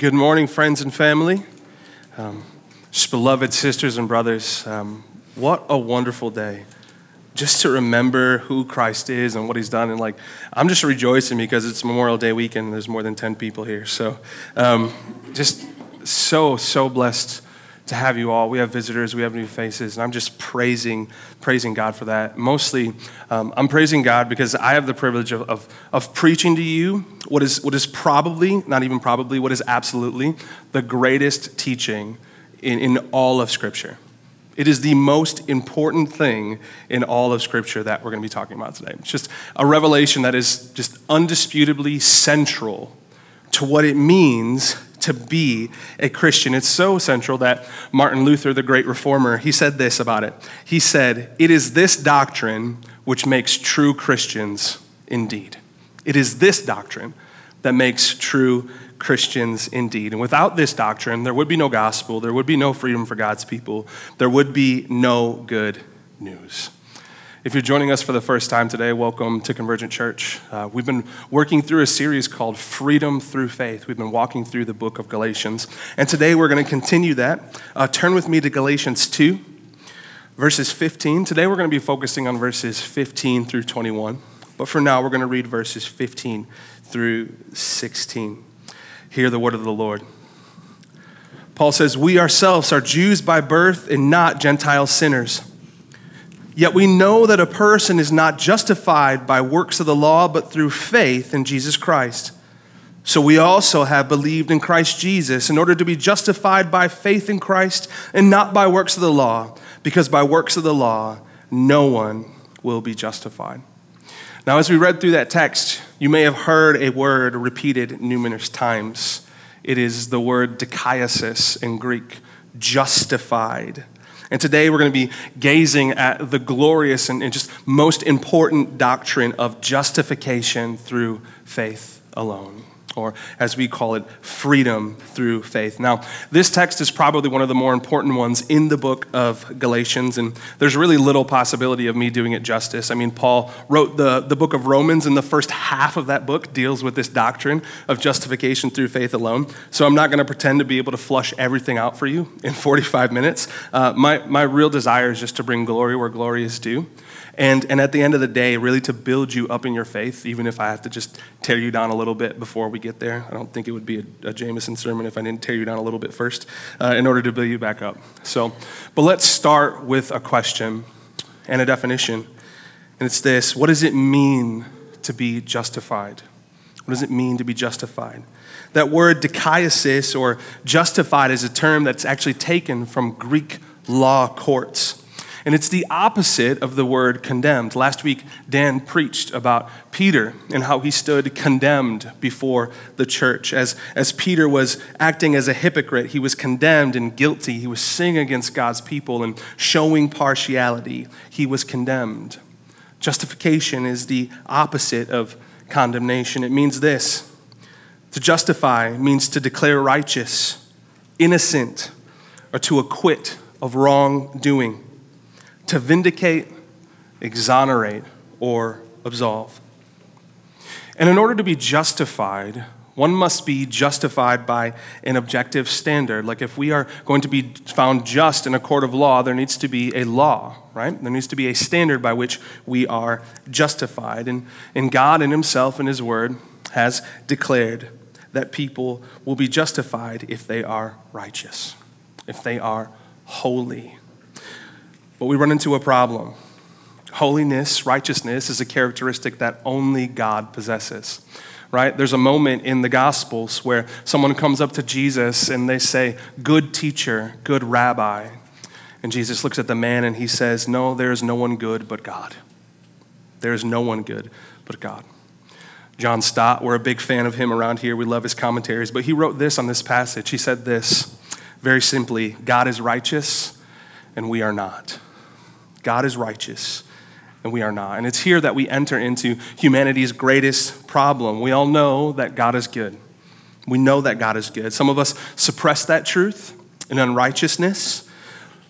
Good morning, friends and family. Um, just beloved sisters and brothers. Um, what a wonderful day. Just to remember who Christ is and what he's done. And like, I'm just rejoicing because it's Memorial Day weekend there's more than 10 people here. So, um, just so, so blessed to have you all. We have visitors, we have new faces, and I'm just praising, praising God for that. Mostly, um, I'm praising God because I have the privilege of, of, of, preaching to you what is, what is probably, not even probably, what is absolutely the greatest teaching in, in all of Scripture. It is the most important thing in all of Scripture that we're going to be talking about today. It's just a revelation that is just undisputably central to what it means to be a Christian. It's so central that Martin Luther, the great reformer, he said this about it. He said, It is this doctrine which makes true Christians indeed. It is this doctrine that makes true Christians indeed. And without this doctrine, there would be no gospel, there would be no freedom for God's people, there would be no good news. If you're joining us for the first time today, welcome to Convergent Church. Uh, we've been working through a series called Freedom Through Faith. We've been walking through the book of Galatians. And today we're going to continue that. Uh, turn with me to Galatians 2, verses 15. Today we're going to be focusing on verses 15 through 21. But for now, we're going to read verses 15 through 16. Hear the word of the Lord. Paul says, We ourselves are Jews by birth and not Gentile sinners. Yet we know that a person is not justified by works of the law, but through faith in Jesus Christ. So we also have believed in Christ Jesus in order to be justified by faith in Christ and not by works of the law, because by works of the law, no one will be justified. Now, as we read through that text, you may have heard a word repeated numerous times. It is the word dikaiosys in Greek, justified. And today we're going to be gazing at the glorious and, just most important doctrine of justification through faith alone or as we call it, freedom through faith. Now, this text is probably one of the more important ones in the book of Galatians, and there's really little possibility of me doing it justice. I mean, Paul wrote the, the book of Romans, and the first half of that book deals with this doctrine of justification through faith alone. So I'm not going to pretend to be able to flush everything out for you in 45 minutes. Uh, my, my real desire is just to bring glory where glory is due. And, and at the end of the day, really to build you up in your faith, even if I have to just tear you down a little bit before we get there. I don't think it would be a, a Jameson sermon if I didn't tear you down a little bit first uh, in order to build you back up. So, but let's start with a question and a definition. And it's this What does it mean to be justified? What does it mean to be justified? That word dikaiosys or justified is a term that's actually taken from Greek law courts. And it's the opposite of the word condemned. Last week, Dan preached about Peter and how he stood condemned before the church. As, as Peter was acting as a hypocrite, he was condemned and guilty. He was sinning against God's people and showing partiality. He was condemned. Justification is the opposite of condemnation. It means this to justify means to declare righteous, innocent, or to acquit of wrongdoing to vindicate, exonerate, or absolve. And in order to be justified, one must be justified by an objective standard. Like if we are going to be found just in a court of law, there needs to be a law, right? There needs to be a standard by which we are justified. And, and God in Himself and His Word has declared that people will be justified if they are righteous, if they are holy. But we run into a problem. Holiness, righteousness is a characteristic that only God possesses. Right? There's a moment in the Gospels where someone comes up to Jesus and they say, Good teacher, good rabbi. And Jesus looks at the man and he says, No, there is no one good but God. There is no one good but God. John Stott, we're a big fan of him around here. We love his commentaries. But he wrote this on this passage. He said this very simply God is righteous and we are not. God is righteous and we are not. And it's here that we enter into humanity's greatest problem. We all know that God is good. We know that God is good. Some of us suppress that truth in unrighteousness,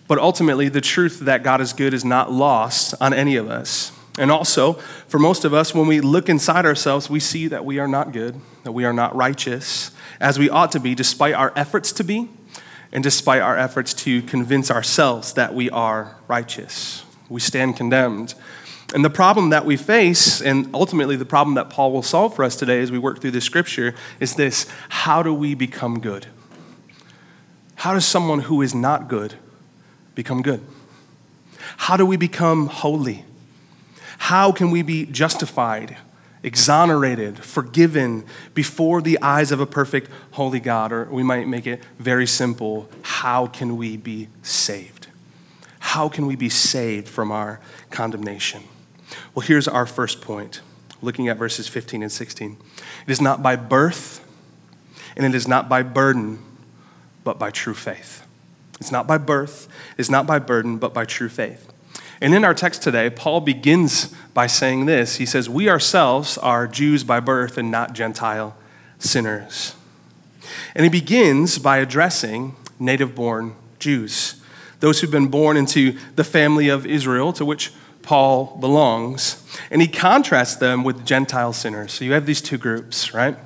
but ultimately, the truth that God is good is not lost on any of us. And also, for most of us, when we look inside ourselves, we see that we are not good, that we are not righteous, as we ought to be, despite our efforts to be, and despite our efforts to convince ourselves that we are righteous. We stand condemned. And the problem that we face, and ultimately the problem that Paul will solve for us today as we work through this scripture, is this how do we become good? How does someone who is not good become good? How do we become holy? How can we be justified, exonerated, forgiven before the eyes of a perfect, holy God? Or we might make it very simple how can we be saved? How can we be saved from our condemnation? Well, here's our first point, looking at verses 15 and 16. It is not by birth, and it is not by burden, but by true faith. It's not by birth, it's not by burden, but by true faith. And in our text today, Paul begins by saying this He says, We ourselves are Jews by birth and not Gentile sinners. And he begins by addressing native born Jews, those who've been born into the family of Israel, to which Paul belongs. And he contrasts them with Gentile sinners. So you have these two groups, right?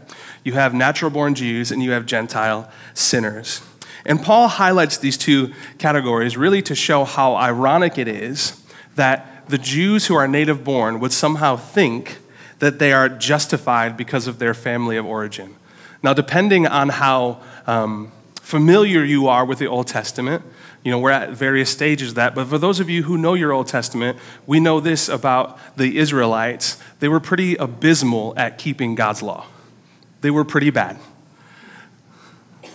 You have natural born Jews and you have Gentile sinners. And Paul highlights these two categories really to show how ironic it is that the Jews who are native born would somehow think that they are justified because of their family of origin. Now, depending on how um, familiar you are with the Old Testament, you know, we're at various stages of that. But for those of you who know your Old Testament, we know this about the Israelites. They were pretty abysmal at keeping God's law, they were pretty bad.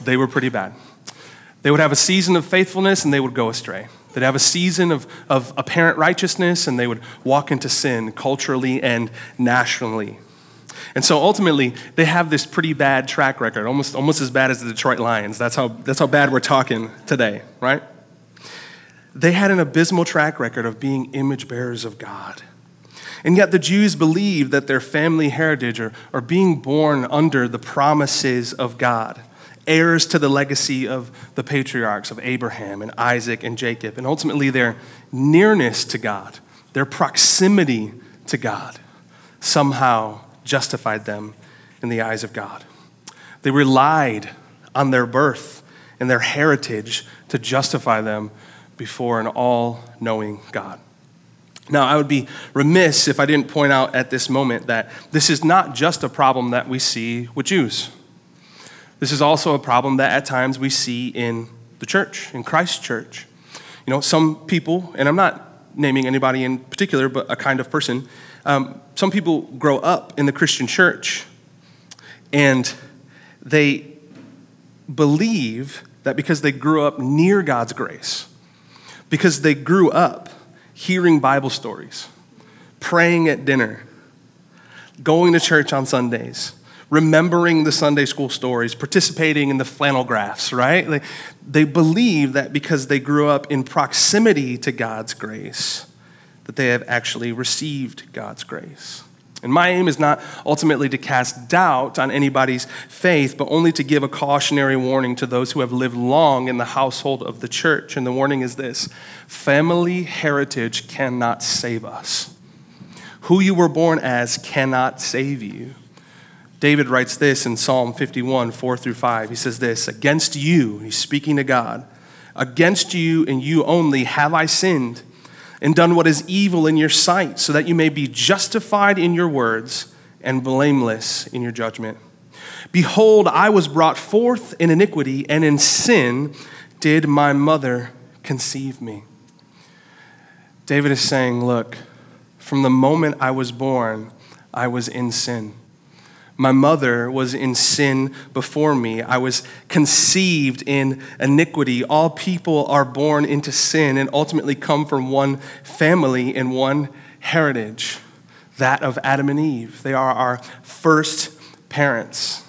They were pretty bad. They would have a season of faithfulness and they would go astray. They'd have a season of, of apparent righteousness and they would walk into sin culturally and nationally. And so ultimately, they have this pretty bad track record, almost, almost as bad as the Detroit Lions. That's how, that's how bad we're talking today, right? They had an abysmal track record of being image bearers of God. And yet the Jews believed that their family heritage or, or being born under the promises of God heirs to the legacy of the patriarchs of Abraham and Isaac and Jacob, and ultimately their nearness to God, their proximity to God, somehow justified them in the eyes of God. They relied on their birth and their heritage to justify them before an all knowing God. Now, I would be remiss if I didn't point out at this moment that this is not just a problem that we see with Jews. This is also a problem that at times we see in the church, in Christ's church. You know, some people, and I'm not naming anybody in particular, but a kind of person, um, some people grow up in the Christian church and they believe that because they grew up near God's grace, because they grew up hearing Bible stories, praying at dinner, going to church on Sundays, remembering the Sunday school stories, participating in the flannel graphs, right? They, they believe that because they grew up in proximity to God's grace, that they have actually received God's grace. And my aim is not ultimately to cast doubt on anybody's faith, but only to give a cautionary warning to those who have lived long in the household of the church. And the warning is this family heritage cannot save us. Who you were born as cannot save you. David writes this in Psalm 51, 4 through 5. He says this Against you, he's speaking to God, against you and you only have I sinned and done what is evil in your sight, so that you may be justified in your words and blameless in your judgment. Behold, I was brought forth in iniquity, and in sin did my mother conceive me. David is saying, Look, from the moment I was born, I was in sin. My mother was in sin before me. I was conceived in iniquity. All people are born into sin and ultimately come from one family and one heritage, that of Adam and Eve. They are our first parents.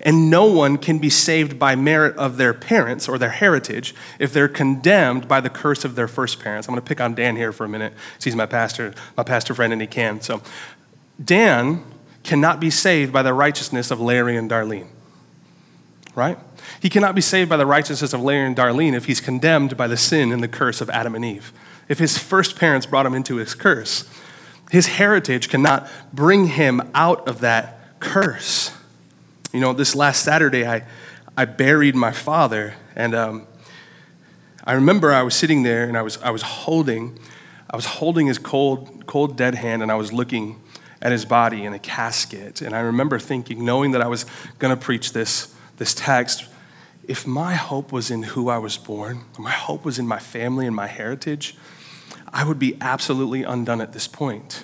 And no one can be saved by merit of their parents or their heritage if they're condemned by the curse of their first parents. I'm going to pick on Dan here for a minute. He's my pastor, my pastor friend, and he can. So, Dan cannot be saved by the righteousness of Larry and Darlene. Right? He cannot be saved by the righteousness of Larry and Darlene if he's condemned by the sin and the curse of Adam and Eve. If his first parents brought him into his curse, His heritage cannot bring him out of that curse. You know, this last Saturday, I, I buried my father, and um, I remember I was sitting there and I was, I was holding, I was holding his cold, cold dead hand, and I was looking at his body in a casket. And I remember thinking, knowing that I was going to preach this, this text, if my hope was in who I was born, my hope was in my family and my heritage, I would be absolutely undone at this point.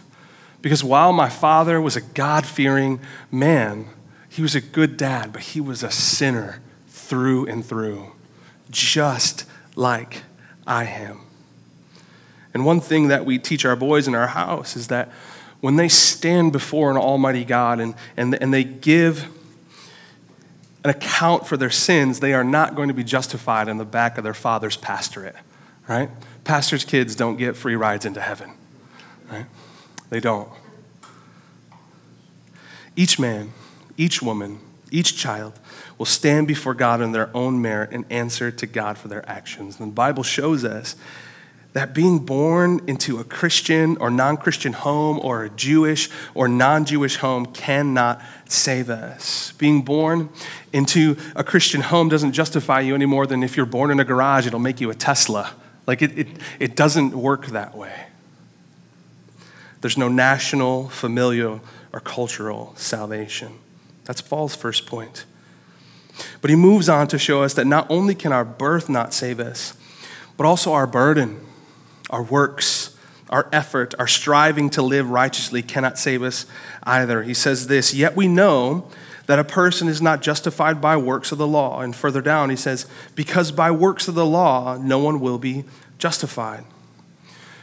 Because while my father was a God fearing man, he was a good dad, but he was a sinner through and through, just like I am. And one thing that we teach our boys in our house is that when they stand before an almighty God and, and, and they give an account for their sins, they are not going to be justified in the back of their father's pastorate, right? Pastors' kids don't get free rides into heaven, right? They don't. Each man, each woman, each child will stand before God in their own merit and answer to God for their actions. And the Bible shows us that being born into a Christian or non Christian home or a Jewish or non Jewish home cannot save us. Being born into a Christian home doesn't justify you any more than if you're born in a garage, it'll make you a Tesla. Like it, it, it doesn't work that way. There's no national, familial, or cultural salvation. That's Paul's first point. But he moves on to show us that not only can our birth not save us, but also our burden, our works, our effort, our striving to live righteously cannot save us either. He says this Yet we know that a person is not justified by works of the law. And further down, he says, Because by works of the law, no one will be justified.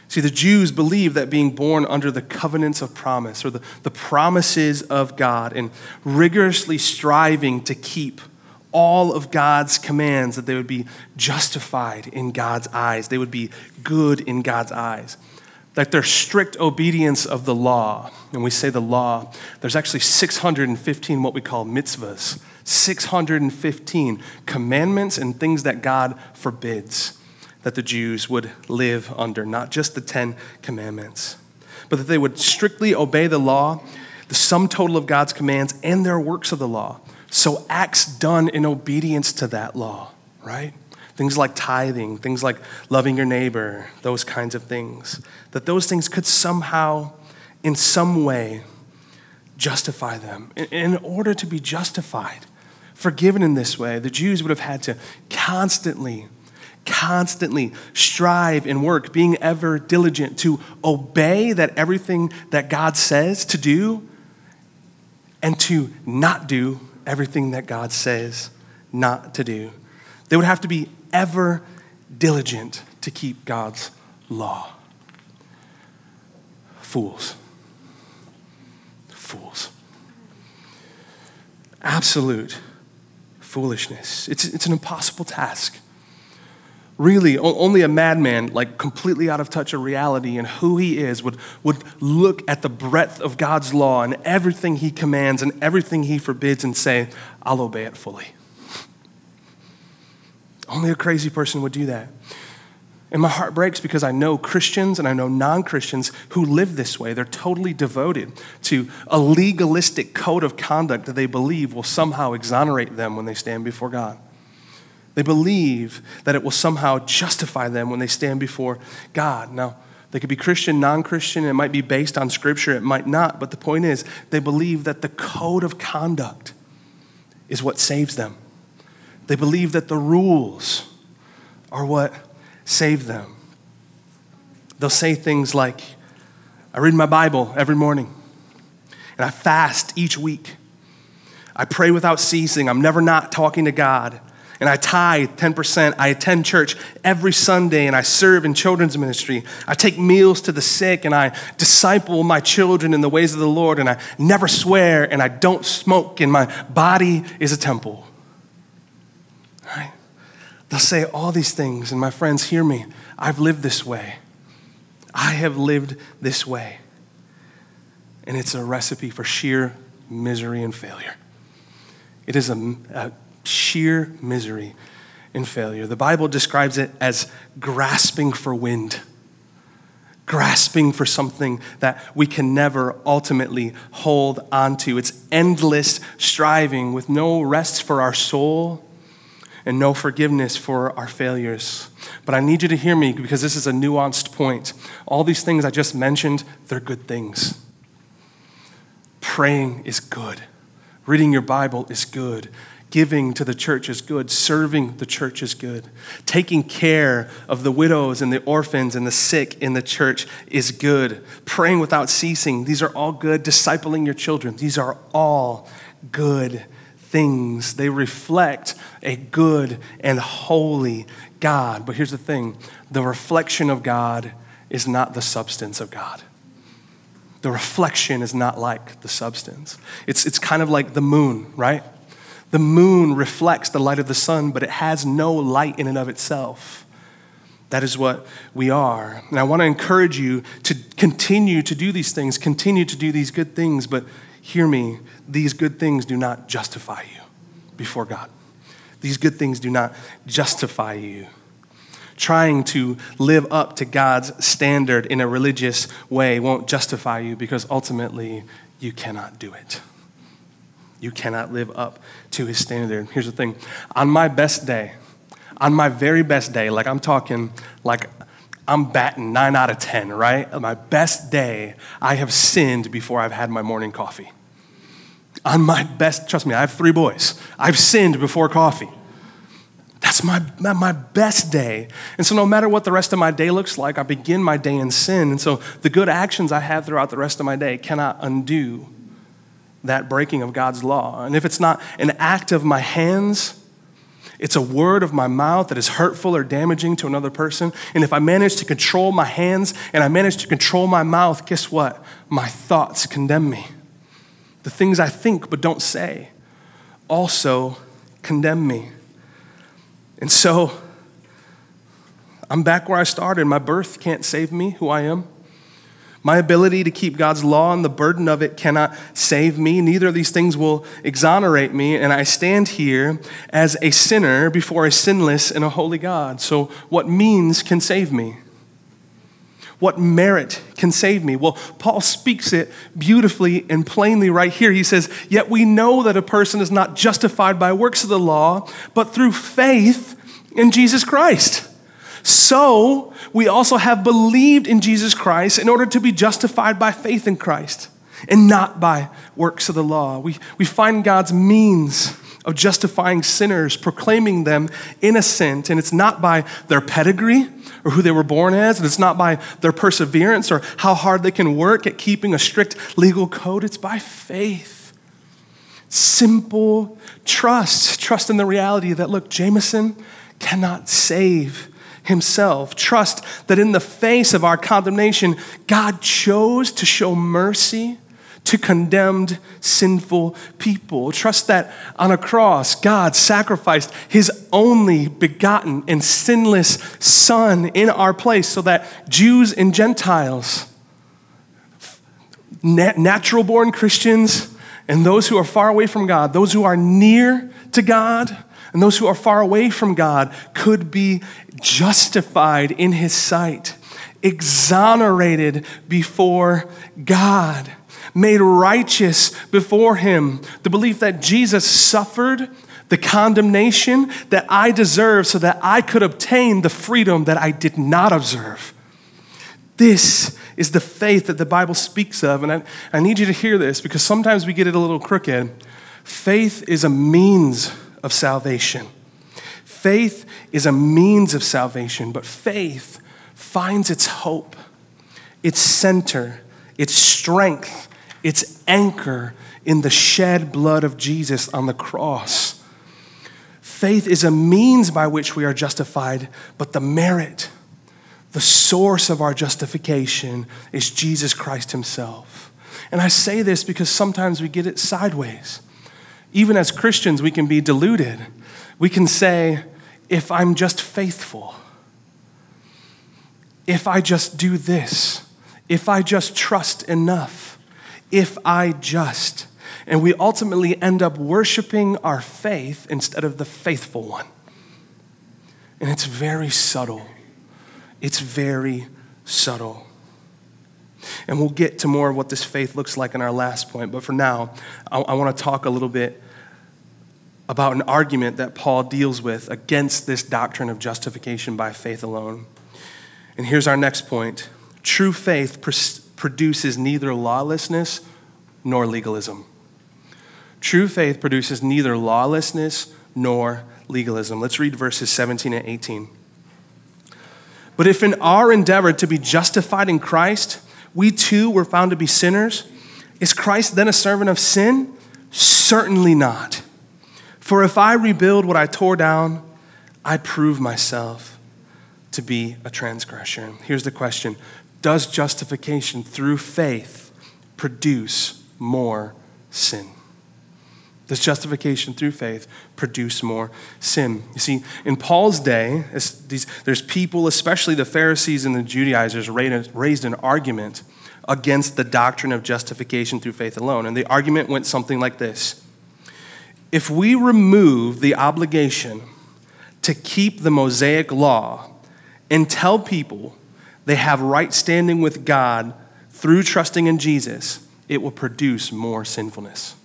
See, the Jews believed that being born under the covenants of promise or the, the promises of God and rigorously striving to keep all of God's commands, that they would be justified in God's eyes. They would be good in God's eyes. That their strict obedience of the law, and we say the law, there's actually 615 what we call mitzvahs, 615 commandments and things that God forbids that the Jews would live under, not just the Ten Commandments, but that they would strictly obey the law, the sum total of God's commands, and their works of the law. So, acts done in obedience to that law, right? Things like tithing, things like loving your neighbor, those kinds of things, that those things could somehow, in some way, justify them. In order to be justified, forgiven in this way, the Jews would have had to constantly constantly strive and work, being ever diligent to obey that everything that God says to do and to not do everything that God says not to do. They would have to be ever diligent to keep God's law. Fools. Fools. Absolute foolishness. It's, it's an impossible task really only a madman like completely out of touch of reality and who he is would, would look at the breadth of god's law and everything he commands and everything he forbids and say i'll obey it fully. Only a crazy person would do that. And my heart breaks because i know christians and i know non-christians who live this way. They're totally devoted to a legalistic code of conduct that they believe will somehow exonerate them when they stand before god they believe that it will somehow justify them when they stand before God. Now, they could be Christian, non Christian, it might be based on Scripture, it might not, but the point is, they believe that the code of conduct is what saves them. They believe that the rules are what save them. They'll say things like, I read my Bible every morning, and I fast each week. I pray without ceasing. I'm never not talking to God and I tithe 10%. I attend church every Sunday and I serve in children's ministry. I take meals to the sick and I disciple my children in the ways of the Lord and I never swear and I don't smoke and my body is a temple. Right? They'll say all these things, and my friends, hear me. I've lived this way. I have lived this way. And it's a recipe for sheer misery and failure. It is a, a sheer misery and failure. The Bible describes it as grasping for wind. grasping for something that we can never ultimately hold onto. It's endless striving with no rest for our soul and no forgiveness for our failures. But I need you to hear me because this is a nuanced point. All these things I just mentioned, they're good things. Praying is good. Reading your Bible is good. Giving to the church is good. Serving the church is good. Taking care of the widows and the orphans and the sick in the church is good. Praying without ceasing, these are all good. Discipling your children, these are all good things. They reflect a good and holy God. But here's the thing the reflection of God is not the substance of God. The reflection is not like the substance. It's, it's kind of like the moon, right? The moon reflects the light of the sun, but it has no light in and of itself. That is what we are. And I want to encourage you to continue to do these things, continue to do these good things, but hear me, these good things do not justify you before God. These good things do not justify you. Trying to live up to God's standard in a religious way won't justify you because ultimately you cannot do it. You cannot live up to his standard. Here's the thing on my best day, on my very best day, like I'm talking, like I'm batting nine out of 10, right? On my best day, I have sinned before I've had my morning coffee. On my best, trust me, I have three boys. I've sinned before coffee. That's my, my best day. And so, no matter what the rest of my day looks like, I begin my day in sin. And so, the good actions I have throughout the rest of my day cannot undo that breaking of God's law. And if it's not an act of my hands, it's a word of my mouth that is hurtful or damaging to another person. And if I manage to control my hands and I manage to control my mouth, guess what? My thoughts condemn me. The things I think but don't say also condemn me. And so, I'm back where I started. My birth can't save me, who I am. My ability to keep God's law and the burden of it cannot save me. Neither of these things will exonerate me. And I stand here as a sinner before a sinless and a holy God. So, what means can save me? What merit can save me? Well, Paul speaks it beautifully and plainly right here. He says, Yet we know that a person is not justified by works of the law, but through faith in Jesus Christ. So we also have believed in Jesus Christ in order to be justified by faith in Christ and not by works of the law. We, we find God's means of justifying sinners, proclaiming them innocent, and it's not by their pedigree or who they were born as, and it's not by their perseverance or how hard they can work at keeping a strict legal code, it's by faith. Simple trust, trust in the reality that, look, Jameson cannot save himself. Trust that in the face of our condemnation, God chose to show mercy to condemned sinful people. Trust that on a cross, God sacrificed his only begotten and sinless Son in our place so that Jews and Gentiles, natural born Christians, and those who are far away from God, those who are near to God, and those who are far away from God could be justified in his sight, exonerated before God, made righteous before him. The belief that Jesus suffered the condemnation that I deserve so that I could obtain the freedom that I did not observe. This is the faith that the Bible speaks of. And I, I need you to hear this because sometimes we get it a little crooked. Faith is a means of salvation. Faith is a means of salvation, but faith finds its hope, its center, its strength, its anchor in the shed blood of Jesus on the cross. Faith is a means by which we are justified, but the merit, the source of our justification is Jesus Christ Himself. And I say this because sometimes we get it sideways. Even as Christians, we can be deluded. We can say, if I'm just faithful, if I just do this, if I just trust enough, if I just. And we ultimately end up worshiping our faith instead of the faithful one. And it's very subtle. It's very subtle. And we'll get to more of what this faith looks like in our last point. But for now, I, I want to talk a little bit about an argument that Paul deals with against this doctrine of justification by faith alone. And here's our next point true faith pr- produces neither lawlessness nor legalism. True faith produces neither lawlessness nor legalism. Let's read verses 17 and 18. But if in our endeavor to be justified in Christ, we too were found to be sinners, is Christ then a servant of sin? Certainly not. For if I rebuild what I tore down, I prove myself to be a transgressor. Here's the question Does justification through faith produce more sin? Does justification through faith produce more sin? You see, in Paul's day, these, there's people, especially the Pharisees and the Judaizers, raised an argument against the doctrine of justification through faith alone. And the argument went something like this if we remove the obligation to keep the Mosaic law and tell people they have right standing with God through trusting in Jesus, it will produce more sinfulness,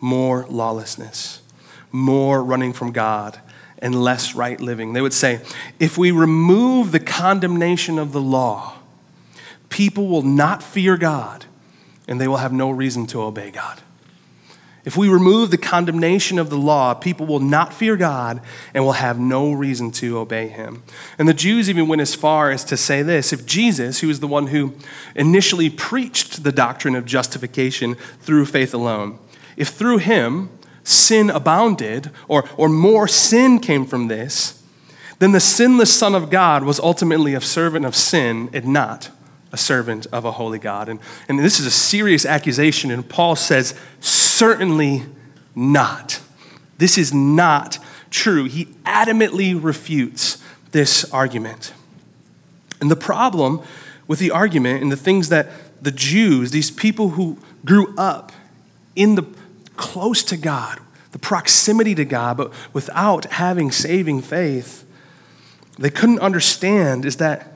more lawlessness, more running from God, and less right living. They would say if we remove the condemnation of the law, people will not fear God and they will have no reason to obey God. If we remove the condemnation of the law, people will not fear God and will have no reason to obey him. And the Jews even went as far as to say this if Jesus, who is the one who initially preached the doctrine of justification through faith alone, if through him sin abounded, or, or more sin came from this, then the sinless Son of God was ultimately a servant of sin and not a servant of a holy God. And, and this is a serious accusation, and Paul says, certainly not. This is not true. He adamantly refutes this argument. And the problem with the argument and the things that the Jews, these people who grew up in the close to God, the proximity to God, but without having saving faith, they couldn't understand is that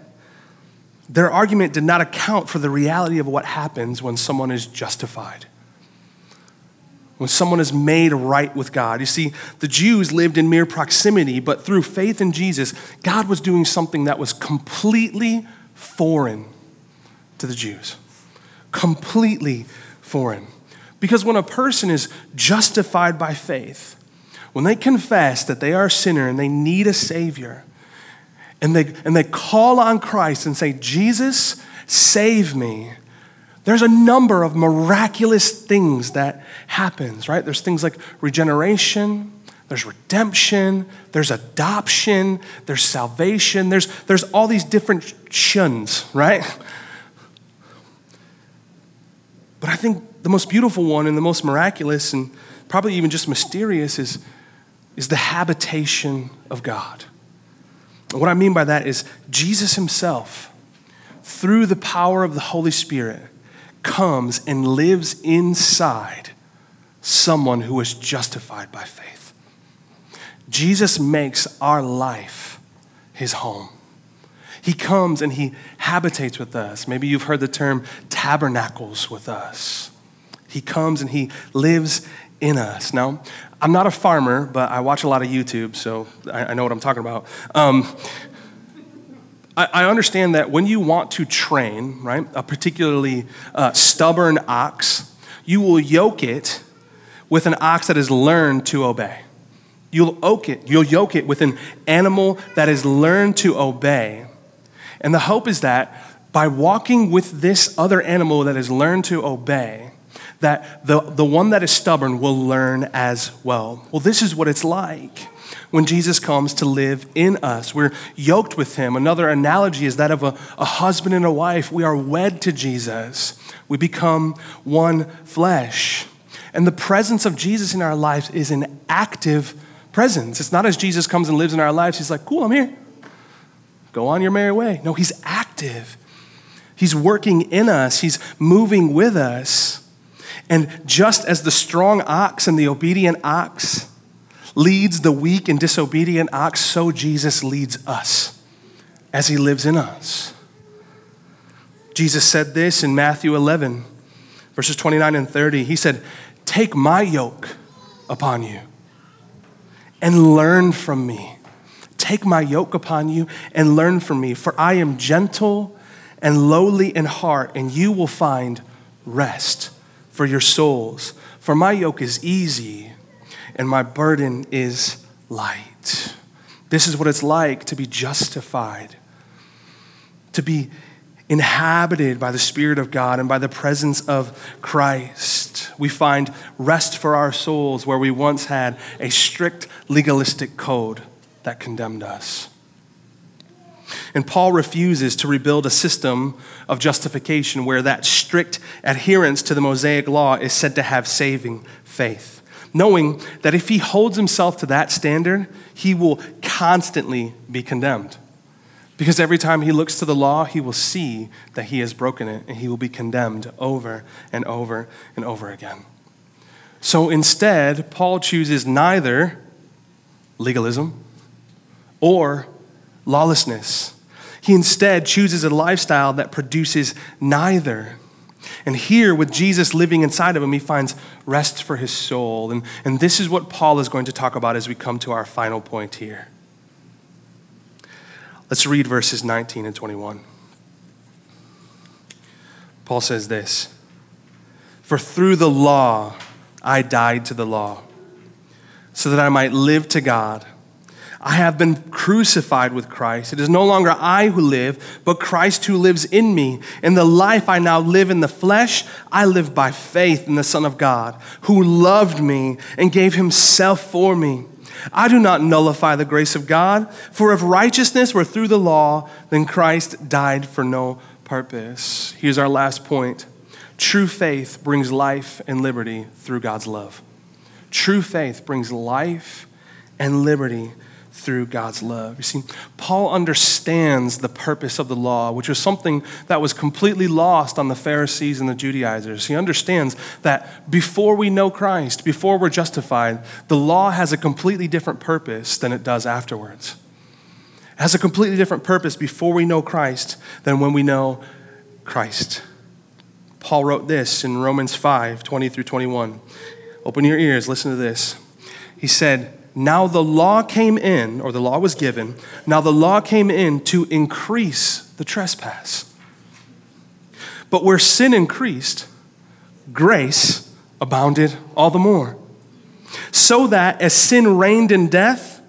their argument did not account for the reality of what happens when someone is justified. When someone is made right with God. You see, the Jews lived in mere proximity, but through faith in Jesus, God was doing something that was completely foreign to the Jews. Completely foreign. Because when a person is justified by faith, when they confess that they are a sinner and they need a Savior, and they, and they call on Christ and say, Jesus, save me, there's a number of miraculous things that happens, right? There's things like regeneration, there's redemption, there's adoption, there's salvation, there's, there's all these different shuns, right? But I think the most beautiful one and the most miraculous and probably even just mysterious is, is the habitation of God. What I mean by that is Jesus himself, through the power of the Holy Spirit, comes and lives inside someone who is justified by faith. Jesus makes our life his home. He comes and he habitates with us. Maybe you've heard the term tabernacles with us. He comes and he lives in us. Now, I'm not a farmer, but I watch a lot of YouTube, so I, I know what I'm talking about. Um, I, understand that when you want to train, right, a particularly uh, stubborn ox, you will yoke it with an ox that has learned to obey. You'll it, you'll yoke it with an animal that has learned to obey. And the hope is that by walking with this other animal that has learned to obey, that the, the one that is stubborn will learn as well. Well, this is what it's like when Jesus comes to live in us. We're yoked with him. Another analogy is that of a, a husband and a wife. We are wed to Jesus, we become one flesh. And the presence of Jesus in our lives is an active presence. It's not as Jesus comes and lives in our lives, he's like, cool, I'm here. Go on your merry way. No, he's active. He's working in us, he's moving with us. And just as the strong ox and the obedient ox leads the weak and disobedient ox, so Jesus leads us as he lives in us. Jesus said this in Matthew 11, verses 29 and 30. He said, Take my yoke upon you and learn from me. Take my yoke upon you and learn from me, for I am gentle and lowly in heart, and you will find rest for your souls. For my yoke is easy and my burden is light. This is what it's like to be justified, to be inhabited by the Spirit of God and by the presence of Christ. We find rest for our souls where we once had a strict legalistic code that condemned us. And Paul refuses to rebuild a system of justification where that strict adherence to the Mosaic law is said to have saving faith, knowing that if he holds himself to that standard, he will constantly be condemned. Because every time he looks to the law, he will see that he has broken it and he will be condemned over and over and over again. So instead, Paul chooses neither legalism or lawlessness. He instead chooses a lifestyle that produces neither. And here, with Jesus living inside of him, he finds rest for his soul. And, and this is what Paul is going to talk about as we come to our final point here. Let's read verses 19 and 21. Paul says this For through the law I died to the law, so that I might live to God. I have been crucified with Christ. It is no longer I who live, but Christ who lives in me. In the life I now live in the flesh, I live by faith in the Son of God, who loved me and gave himself for me. I do not nullify the grace of God, for if righteousness were through the law, then Christ died for no purpose. Here's our last point true faith brings life and liberty through God's love. True faith brings life and liberty through God's love. You see, Paul understands the purpose of the law, which was something that was completely lost on the Pharisees and the Judaizers. He understands that before we know Christ, before we're justified, the law has a completely different purpose than it does afterwards. It has a completely different purpose before we know Christ than when we know Christ. Paul wrote this in Romans 5 20 through 21. Open your ears, listen to this. He said, now the law came in, or the law was given. Now the law came in to increase the trespass. But where sin increased, grace abounded all the more. So that as sin reigned in death,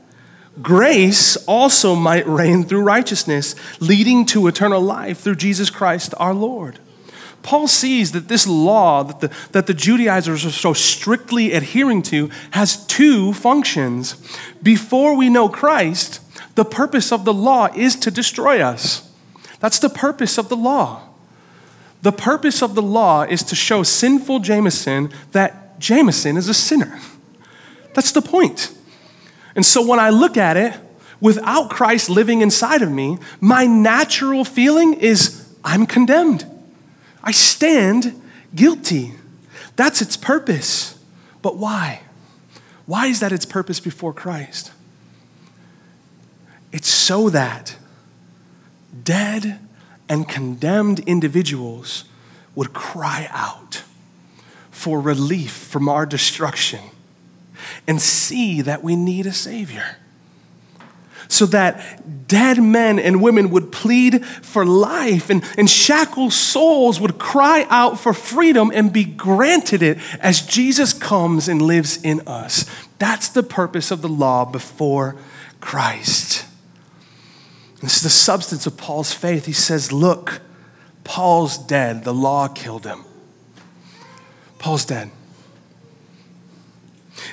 grace also might reign through righteousness, leading to eternal life through Jesus Christ our Lord. Paul sees that this law that the, that the Judaizers are so strictly adhering to has two functions. Before we know Christ, the purpose of the law is to destroy us. That's the purpose of the law. The purpose of the law is to show sinful Jameson that Jameson is a sinner. That's the point. And so when I look at it, without Christ living inside of me, my natural feeling is I'm condemned. I stand guilty. That's its purpose. But why? Why is that its purpose before Christ? It's so that dead and condemned individuals would cry out for relief from our destruction and see that we need a Savior so that dead men and women would plead for life and, and shackled souls would cry out for freedom and be granted it as Jesus comes and lives in us. That's the purpose of the law before Christ. This is the substance of Paul's faith. He says, Look, Paul's dead. The law killed him. Paul's dead.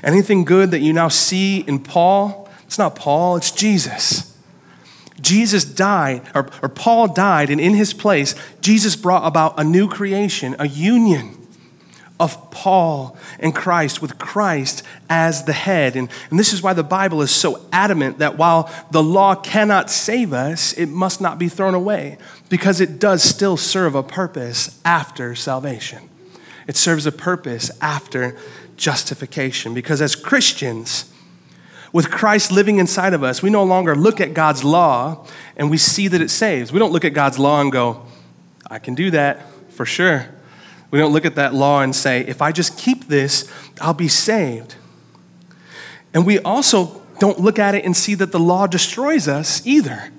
Anything good that you now see in Paul, it's not Paul, it's Jesus. Jesus died, or, or Paul died, and in his place, Jesus brought about a new creation, a union of Paul and Christ, with Christ as the head. And, and this is why the Bible is so adamant that while the law cannot save us, it must not be thrown away, because it does still serve a purpose after salvation. It serves a purpose after justification, because as Christians, with Christ living inside of us, we no longer look at God's law and we see that it saves. We don't look at God's law and go, I can do that for sure. We don't look at that law and say, if I just keep this, I'll be saved. And we also don't look at it and see that the law destroys us either.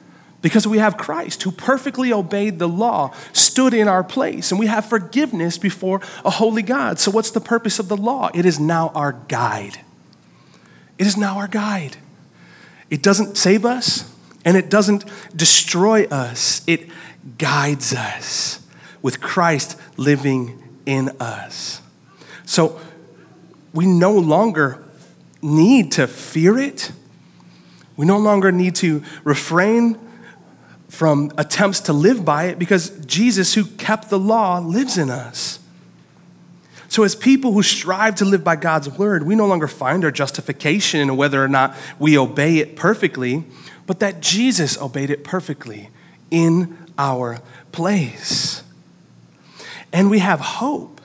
Because we have Christ who perfectly obeyed the law, stood in our place, and we have forgiveness before a holy God. So, what's the purpose of the law? It is now our guide. It is now our guide. It doesn't save us and it doesn't destroy us, it guides us with Christ living in us. So we no longer need to fear it. We no longer need to refrain from attempts to live by it because Jesus, who kept the law, lives in us. So, as people who strive to live by God's word, we no longer find our justification in whether or not we obey it perfectly, but that Jesus obeyed it perfectly in our place. And we have hope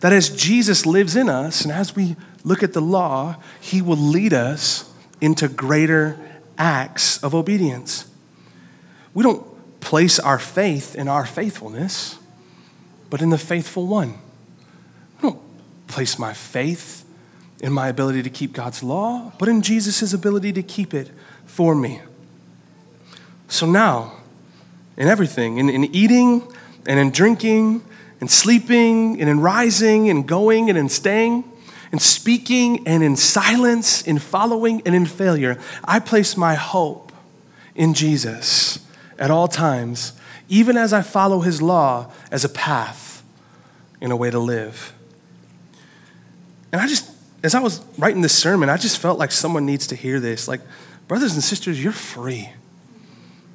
that as Jesus lives in us and as we look at the law, he will lead us into greater acts of obedience. We don't place our faith in our faithfulness, but in the faithful one. Place my faith in my ability to keep God's law, but in Jesus' ability to keep it for me. So now, in everything, in, in eating and in drinking and sleeping and in rising and going and in staying, in speaking and in silence, in following and in failure. I place my hope in Jesus at all times, even as I follow his law as a path in a way to live. And I just, as I was writing this sermon, I just felt like someone needs to hear this. Like, brothers and sisters, you're free.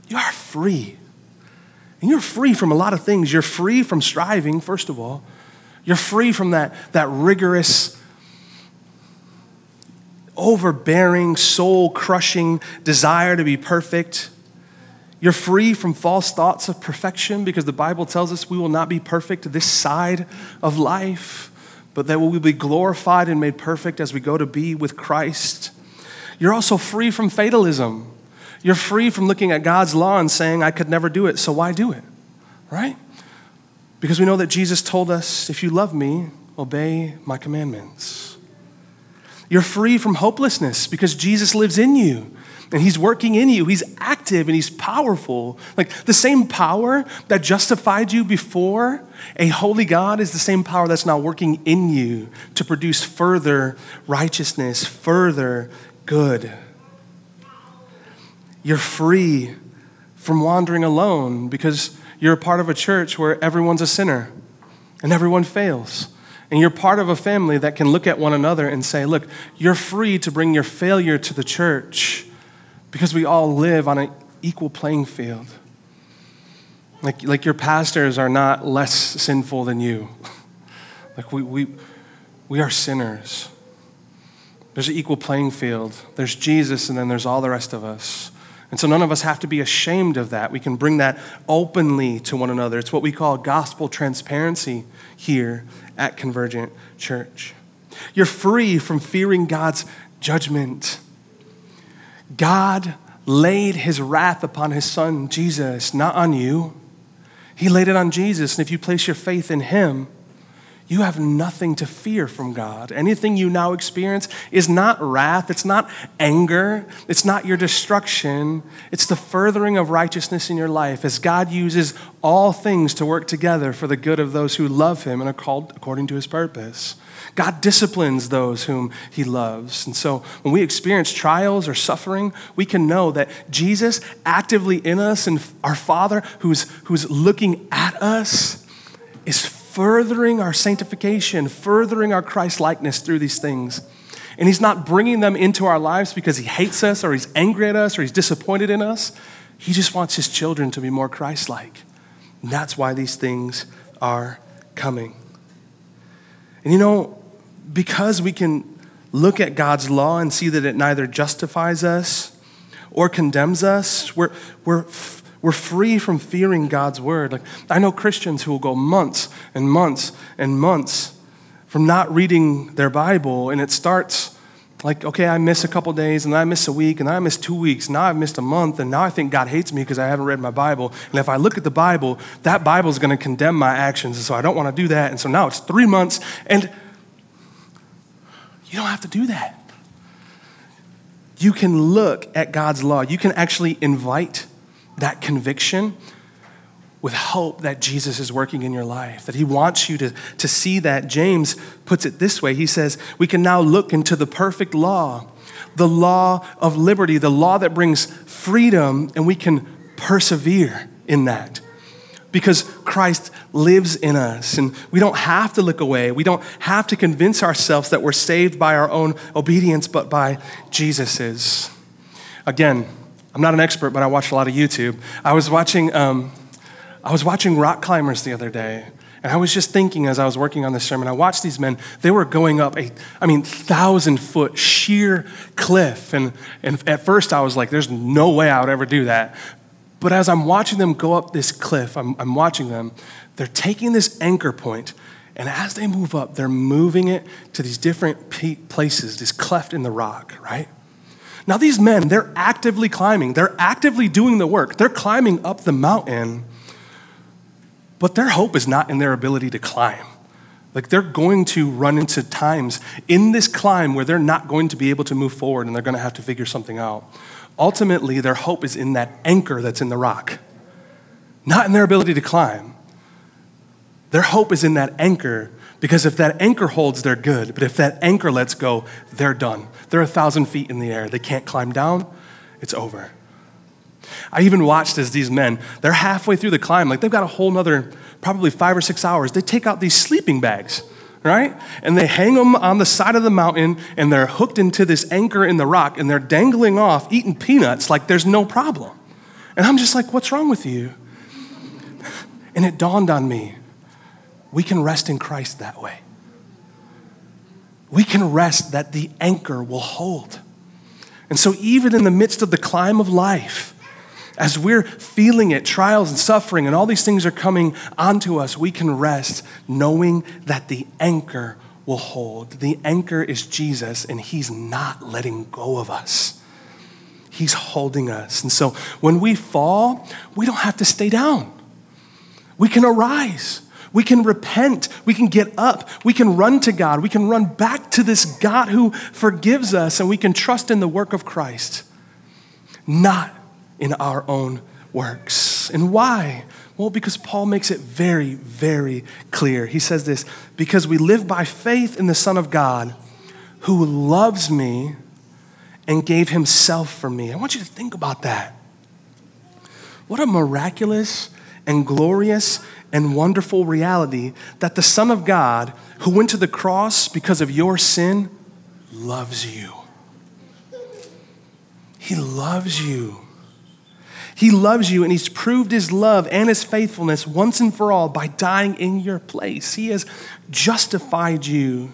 You are free. And you're free from a lot of things. You're free from striving, first of all. You're free from that, that rigorous, overbearing, soul crushing desire to be perfect. You're free from false thoughts of perfection because the Bible tells us we will not be perfect this side of life, but that we will be glorified and made perfect as we go to be with Christ. You're also free from fatalism. You're free from looking at God's law and saying, I could never do it, so why do it? Right? Because we know that Jesus told us, if you love me, obey my commandments. You're free from hopelessness because Jesus lives in you and he's working in you. He's active and he's powerful. Like the same power that justified you before a holy God is the same power that's now working in you to produce further righteousness, further good. You're free from wandering alone because you're a part of a church where everyone's a sinner and everyone fails. And you're part of a family that can look at one another and say, look, you're free to bring your failure to the church because we all live on an equal playing field. Like, like your pastors are not less sinful than you. like we, we, we are sinners. There's an equal playing field. There's Jesus, and then there's all the rest of us. And so none of us have to be ashamed of that. We can bring that openly to one another. It's what we call gospel transparency here at Convergent Church. You're free from fearing God's judgment. God laid his wrath upon his son Jesus, not on you. He laid it on Jesus. And if you place your faith in him, you have nothing to fear from God. Anything you now experience is not wrath, it's not anger, it's not your destruction, it's the furthering of righteousness in your life as God uses all things to work together for the good of those who love Him and are called according to His purpose. God disciplines those whom He loves. And so when we experience trials or suffering, we can know that Jesus actively in us and our Father who's, who's looking at us is furthering our sanctification, furthering our Christ likeness through these things. And He's not bringing them into our lives because He hates us or He's angry at us or He's disappointed in us. He just wants His children to be more Christ like. And that's why these things are coming. And you know, because we can look at God's law and see that it neither justifies us or condemns us, we're, we're we're free from fearing God's word. Like I know Christians who will go months and months and months from not reading their Bible, and it starts Like, okay, I miss a couple days, and I miss a week, and I miss two weeks. Now I've missed a month, and now I think God hates me because I haven't read my Bible. And if I look at the Bible, that Bible is going to condemn my actions, and so I don't want to do that. And so now it's three months, and you don't have to do that. You can look at God's law. You can actually invite that conviction with hope that Jesus is working in your life, that he wants you to, to see that. James puts it this way He says, We can now look into the perfect law, the law of liberty, the law that brings freedom, and we can persevere in that. Because Christ lives in us, and we don't have to look away. We don't have to convince ourselves that we're saved by our own obedience, but by Jesus's. Again, I'm not an expert, but I watch a lot of YouTube. I was watching um, I was watching rock climbers the other day, and I was just thinking as I was working on this sermon, I watched these men, they were going up a, I mean, thousand foot sheer cliff. And, and at first I was like, there's no way I would ever do that. But as I'm watching them go up this cliff, I'm, I'm watching them, they're taking this anchor point, and as they move up, they're moving it to these different places, this cleft in the rock, right? Now, these men, they're actively climbing, they're actively doing the work, they're climbing up the mountain but their hope is not in their ability to climb. Like they're going to run into times in this climb where they're not going to be able to move forward and they're going to have to figure something out. Ultimately, their hope is in that anchor that's in the rock, not in their ability to climb. Their hope is in that anchor because if that anchor holds, they're good. But if that anchor lets go, they're done. They're a thousand feet in the air. They can't climb down, it's over. I even watched as these men, they're halfway through the climb, like they've got a whole nother probably five or six hours. They take out these sleeping bags, right? And they hang them on the side of the mountain and they're hooked into this anchor in the rock and they're dangling off, eating peanuts like there's no problem. And I'm just like, what's wrong with you? And it dawned on me we can rest in Christ that way. We can rest that the anchor will hold. And so, even in the midst of the climb of life, as we're feeling it, trials and suffering, and all these things are coming onto us, we can rest knowing that the anchor will hold. The anchor is Jesus, and He's not letting go of us. He's holding us. And so when we fall, we don't have to stay down. We can arise. We can repent. We can get up. We can run to God. We can run back to this God who forgives us, and we can trust in the work of Christ, not in our own works. And why? Well, because Paul makes it very, very clear. He says this because we live by faith in the Son of God who loves me and gave himself for me. I want you to think about that. What a miraculous and glorious and wonderful reality that the Son of God, who went to the cross because of your sin, loves you. He loves you. He loves you and He's proved His love and His faithfulness once and for all by dying in your place. He has justified you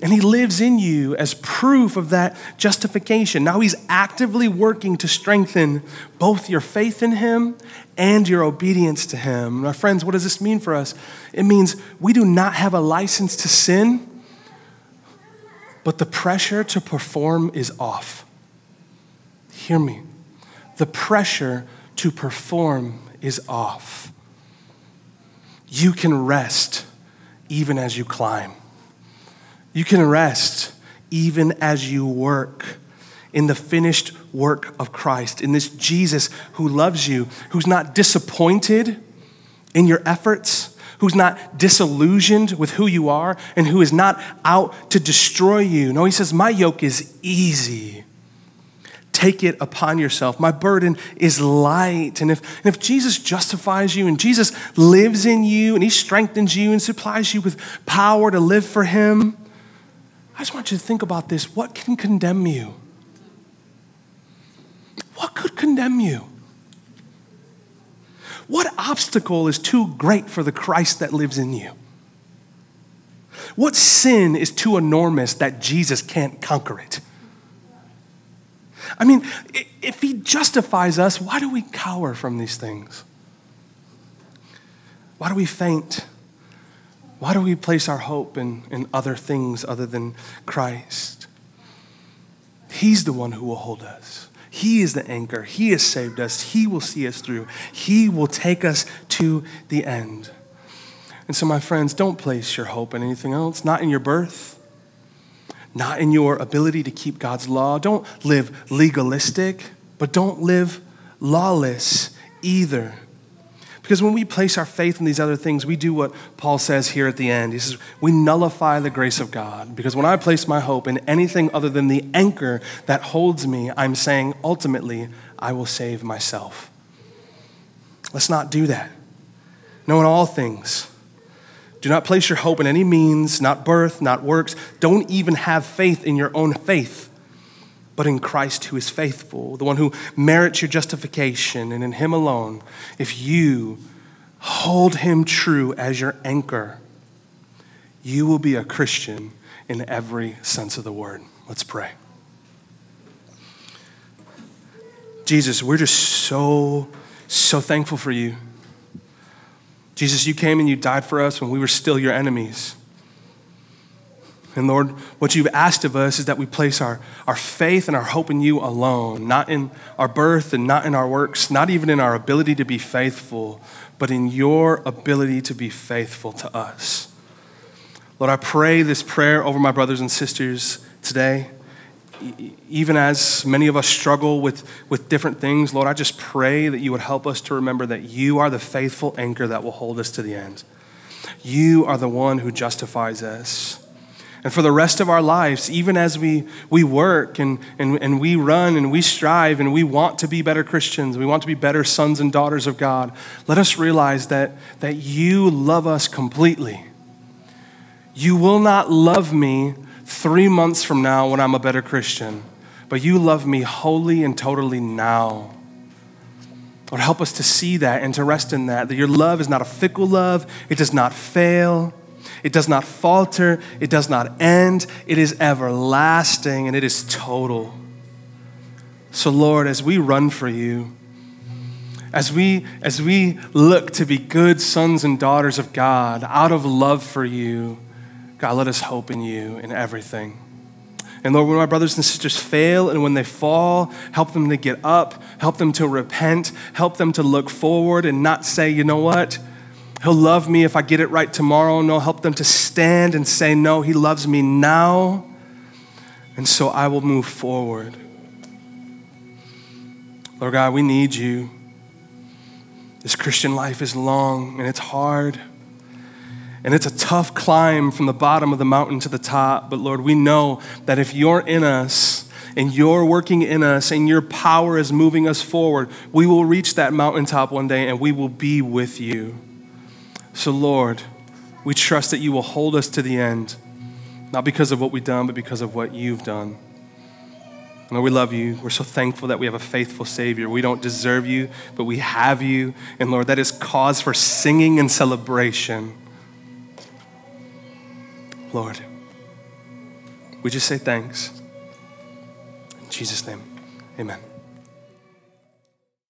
and He lives in you as proof of that justification. Now He's actively working to strengthen both your faith in Him and your obedience to Him. My friends, what does this mean for us? It means we do not have a license to sin, but the pressure to perform is off. Hear me the pressure to perform is off. You can rest even as you climb. You can rest even as you work in the finished work of Christ, in this Jesus who loves you, who's not disappointed in your efforts, who's not disillusioned with who you are, and who is not out to destroy you. No, he says, My yoke is easy take it upon yourself. My burden is light. And if, and if Jesus justifies you and Jesus lives in you and he strengthens you and supplies you with power to live for him, I just want you to think about this. What can condemn you? What could condemn you? What obstacle is too great for the Christ that lives in you? What sin is too enormous that Jesus can't conquer it? I mean, if he justifies us, why do we cower from these things? Why do we faint? Why do we place our hope in, in other things other than Christ? He's the one who will hold us. He is the anchor. He has saved us. He will see us through. He will take us to the end. And so, my friends, don't place your hope in anything else, not in your birth, not in your ability to keep God's law. Don't live legalistic, but don't live lawless either. Because when we place our faith in these other things, we do what Paul says here at the end. He says, We nullify the grace of God. Because when I place my hope in anything other than the anchor that holds me, I'm saying, ultimately, I will save myself. Let's not do that. No, in all things, do not place your hope in any means, not birth, not works. Don't even have faith in your own faith but in Christ who is faithful, the one who merits your justification, and in him alone, if you hold him true as your anchor, you will be a Christian in every sense of the word. Let's pray. Jesus, we're just so, so thankful for you. Jesus, you came and you died for us when we were still your enemies. And Lord, what you've asked of us is that we place our, our faith and our hope in you alone, not in our birth and not in our works, not even in our ability to be faithful, but in your ability to be faithful to us. Lord, I pray this prayer over my brothers and sisters today. Even as many of us struggle with, with different things, Lord, I just pray that you would help us to remember that you are the faithful anchor that will hold us to the end. You are the one who justifies us. And for the rest of our lives, even as we, we work and, and, and we run and we strive and we want to be better Christians, we want to be better sons and daughters of God, let us realize that, that you love us completely. You will not love me three months from now when I'm a better Christian, but you love me wholly and totally now. Lord, help us to see that and to rest in that, that your love is not a fickle love, it does not fail. It does not falter, it does not end, it is everlasting, and it is total. So, Lord, as we run for you, as we, as we look to be good sons and daughters of God out of love for you, God, let us hope in you in everything. And Lord, when my brothers and sisters fail and when they fall, help them to get up, help them to repent, help them to look forward and not say, you know what? He'll love me if I get it right tomorrow. No, help them to stand and say, No, He loves me now. And so I will move forward. Lord God, we need you. This Christian life is long and it's hard. And it's a tough climb from the bottom of the mountain to the top. But Lord, we know that if you're in us, and you're working in us and your power is moving us forward, we will reach that mountaintop one day and we will be with you. So, Lord, we trust that you will hold us to the end, not because of what we've done, but because of what you've done. Lord, we love you. We're so thankful that we have a faithful Savior. We don't deserve you, but we have you. And Lord, that is cause for singing and celebration. Lord, we just say thanks. In Jesus' name, amen.